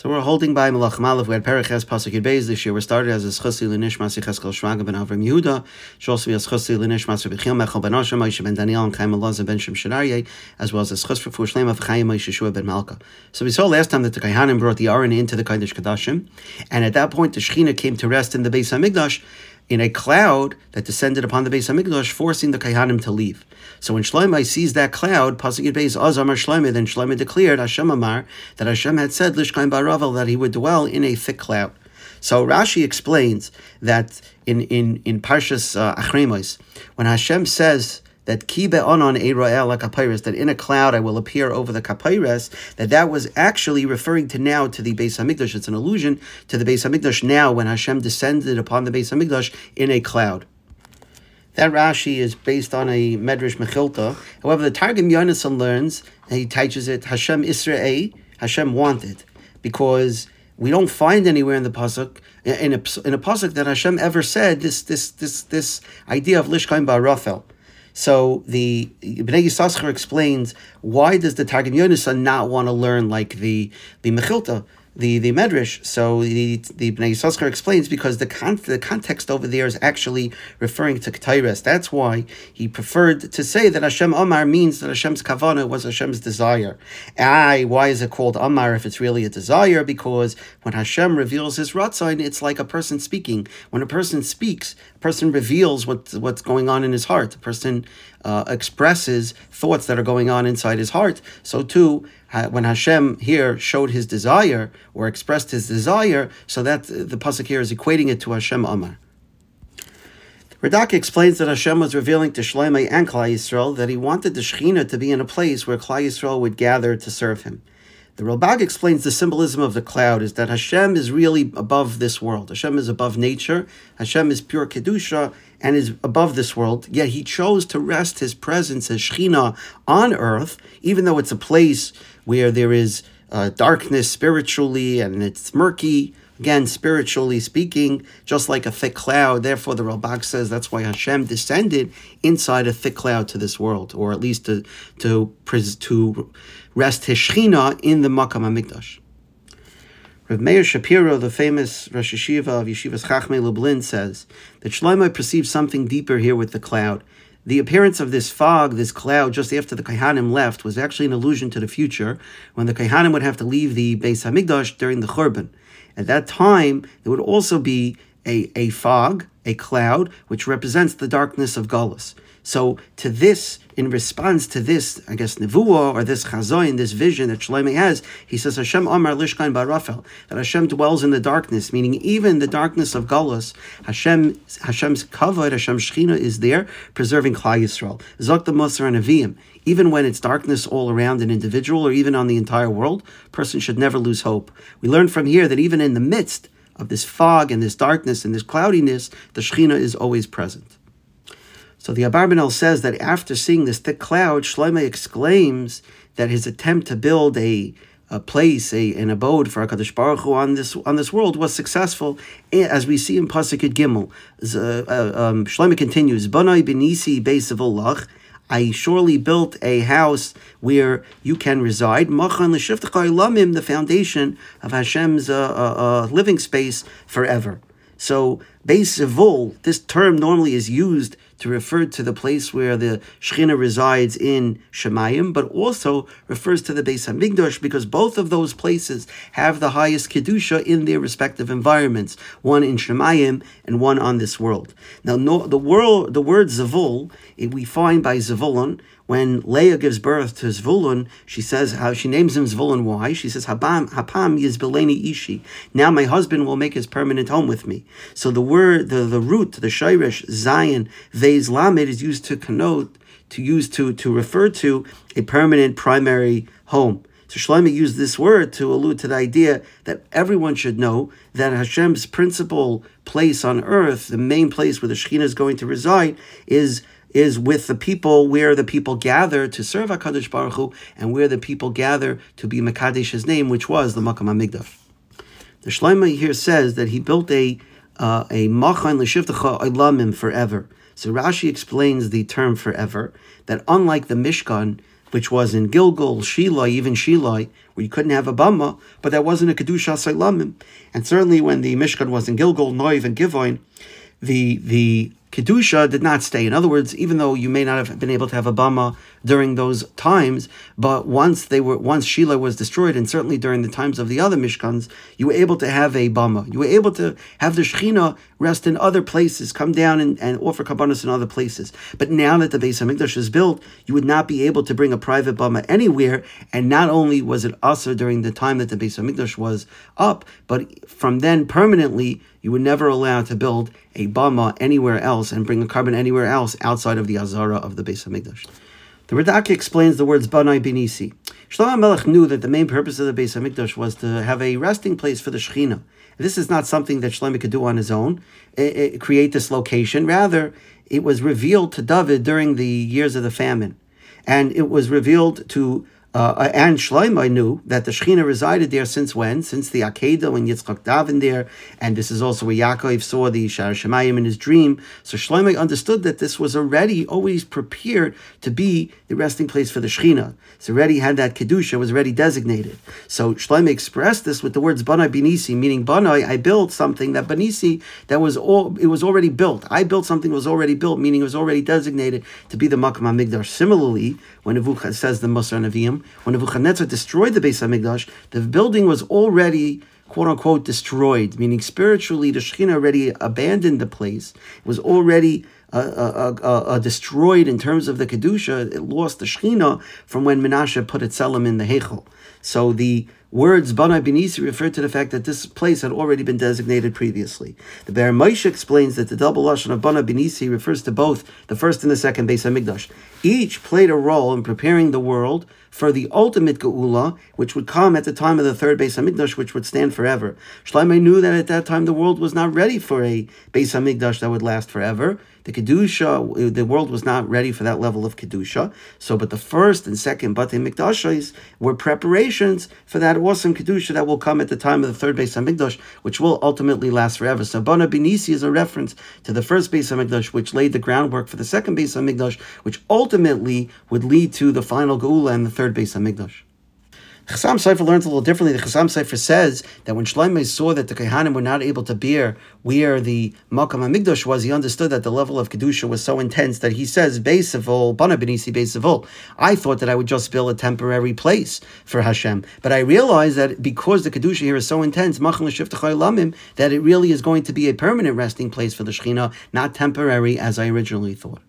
So we're holding by Malach Malach. We had Perek Ches Pasuk Beis this year. We started as a Schusi Lenishmas Yecheskel Shraga ben Avram Yehuda. Should as Schusi Lenishmas Rebichil Mechel ben Asher Moshe ben Daniel and Chaim Elazar ben Shem Shadariye, as well as a Schus for Fushleim of Chaim Moshe Shua ben Malka. So we saw last time that the Kaihanim brought the Aron into the Kodesh Kadashim, and at that point the Shechina came to rest in the Beis Hamikdash in a cloud that descended upon the Beis Hamikdash, forcing the Kaihanim to leave. So when Shlomo sees that cloud, Pasuk Beis Azamar Shlomo, then Shlomo declared Hashem Amar that Hashem had said Lishkaim Baravel that he would dwell in a thick cloud. So Rashi explains that in in in Parshas uh, Acharei Mos, when Hashem says that kibe onon eroel kapyrus, that in a cloud I will appear over the kapyrus, that that was actually referring to now to the Beis Hamikdash. It's an allusion to the Beis Hamikdash now when Hashem descended upon the Beis Hamikdash in a cloud. That Rashi is based on a Medrash Mechilta. However, the Targum Yonason learns, and he teaches it, Hashem Israel, Hashem wanted, because we don't find anywhere in the pasuk in a in a pasuk that Hashem ever said this this this this idea of lishkaim ba'rafel. So the Bnei Yissaschar explains why does the Targum Yonasan not want to learn like the the Mechilta? The, the Medrash. So the, the Bnei Yissaschar explains because the con- the context over there is actually referring to Ketaires. That's why he preferred to say that Hashem Amar means that Hashem's kavana was Hashem's desire. I, why is it called Amar if it's really a desire? Because when Hashem reveals his Ratzon, it's like a person speaking. When a person speaks, a person reveals what, what's going on in his heart. A person uh, expresses thoughts that are going on inside his heart. So too, when Hashem here showed his desire or expressed his desire, so that the pasuk here is equating it to Hashem Amar. Radak explains that Hashem was revealing to Shlomo and Klal Yisrael that he wanted the Shekhinah to be in a place where Klal Yisrael would gather to serve him. The Ralbag explains the symbolism of the cloud is that Hashem is really above this world. Hashem is above nature. Hashem is pure kedusha and is above this world. Yet He chose to rest His presence as Shechina on earth, even though it's a place where there is uh, darkness spiritually and it's murky. Again, spiritually speaking, just like a thick cloud. Therefore, the Ralbag says that's why Hashem descended inside a thick cloud to this world, or at least to to to rest His Shechina in the Makam Hamikdash. Rav Meir Shapiro, the famous Rosh Yeshiva of Yeshivas Chachmei Lublin, says that Shlomo perceives something deeper here with the cloud. The appearance of this fog, this cloud, just after the Kaihanim left, was actually an allusion to the future, when the Kaihanim would have to leave the Beis Hamikdash during the Churban. At that time, there would also be a, a fog, a cloud, which represents the darkness of Gullus. So to this, in response to this, I guess nevuah or this chazoin, this vision that Shlomo has, he says Hashem Amar Lishkan Barafel that Hashem dwells in the darkness, meaning even the darkness of Galus, Hashem Hashem's kavod, Hashem's shechina is there, preserving Klal Yisrael. Zok the Moser and Avim. Even when it's darkness all around an individual or even on the entire world, person should never lose hope. We learn from here that even in the midst of this fog and this darkness and this cloudiness, the Shekhinah is always present. So the Abarbanel says that after seeing this thick cloud, Shlomo exclaims that his attempt to build a, a place, a, an abode for Hakadosh Baruch Hu on this on this world was successful, as we see in Pasuk Gimel. Uh, uh, um, Shlomo continues, "Banai benisi beisavulach." I surely built a house where you can reside. Machan lamim, the foundation of Hashem's uh, uh, uh, living space forever. So, Beis this term normally is used to refer to the place where the Shekhinah resides in Shemayim, but also refers to the Beis Hamikdash because both of those places have the highest kedusha in their respective environments, one in Shemayim and one on this world. Now, no, the world, the word Zavul, eh, we find by Zavulon when Leah gives birth to Zvulun, she says how she names him Zvulun. Why? She says Habam Hapam Yizbeleni Ishi. Now my husband will make his permanent home with me. So the word, the, the root, the Shirish Zion Vez Lamed is used to connote, to use to to refer to a permanent primary home. So Shlomo used this word to allude to the idea that everyone should know that Hashem's principal place on earth, the main place where the Shekhinah is going to reside, is is with the people where the people gather to serve HaKadosh Baruch Hu and where the people gather to be Mekadesh name, which was the Makam HaMikdash. The Shlomo here says that he built a uh, a Machan L'Shivtecha Olamim forever. So Rashi explains the term forever, that unlike the Mishkan, which was in Gilgal, Shiloh, even Shiloh, where you couldn't have a bama, but that wasn't a kedusha salamim. And certainly when the Mishkan was in Gilgal, Noiv, and Givoin, the the Kedusha did not stay. In other words, even though you may not have been able to have a Bama during those times, but once they were once Shiloh was destroyed, and certainly during the times of the other Mishkans, you were able to have a Bama. You were able to have the Shechina rest in other places, come down and, and offer Kabbanas in other places. But now that the Beis Hamikdash is built, you would not be able to bring a private Bama anywhere, and not only was it also during the time that the Beis Hamikdash was up, but from then permanently you were never allowed to build a bama anywhere else and bring a korban anywhere else outside of the azara of the Beis Hamikdash. The Radak explains the words Banai Binisi. Shlomo Melech knew that the main purpose of the Beis Hamikdash was to have a resting place for the Shekhinah. This is not something that Shlomo could do on his own, it, it, create this location. Rather, it was revealed to David during the years of the famine. And it was revealed to uh, and Shlomo knew that the Shekhinah resided there since when? Since the Akedah, when Yitzchak davened there, and this is also where Yaakov saw the Shar Shemayim in his dream. So Shlomo understood that this was already always prepared to be the resting place for the Shekhinah. So already had that Kedusha, was already designated. So Shlomo expressed this with the words Banai Binisi, meaning Banai, I built something that Banisi, that was all, it was already built. I built something that was already built, meaning it was already designated to be the Makam HaMikdash. Similarly, when Nebuchadnezzar says the Musar Nevi'im, when Nebuchadnezzar destroyed the Beis Hamikdash, the building was already quote unquote destroyed, meaning spiritually the Shekhinah already abandoned the place. It was already uh, uh, uh, uh, destroyed in terms of the Kedusha. It lost the Shekhinah from when Menashe put its Selim in the Heichel. So the words Bana Binisi refer to the fact that this place had already been designated previously. The Be'er Moshe explains that the double lashon of Bana Binisi refers to both the first and the second Beis Hamikdash. Each played a role in preparing the world for the ultimate Geula, which would come at the time of the third Beis Hamikdash, which would stand forever. Shlomo knew that at that time the world was not ready for a Beis Hamikdash that would last forever. The kedusha, the world was not ready for that level of kedusha. So, but the first and second Batei Mikdashis were preparations for that awesome kedusha that will come at the time of the third Beis Hamikdash, which will ultimately last forever. So, Bana Binisi is a reference to the first Beis Hamikdash, which laid the groundwork for the second Beis Hamikdash, which ultimately would lead to the final Geula and the third Beis Hamikdash. Chassam Sofer learns a little differently. The Chassam Sofer says that when Shlomo saw that the Kehanim were not able to bear where the Makam HaMikdash was, he understood that the level of Kedusha was so intense that he says, Beisavol, Bana Benisi Beisavol. I thought that I would just build a temporary place for Hashem. But I realized that because the Kedusha here is so intense, that it really is going to be a permanent resting place for the Shekhinah, not temporary as I originally thought.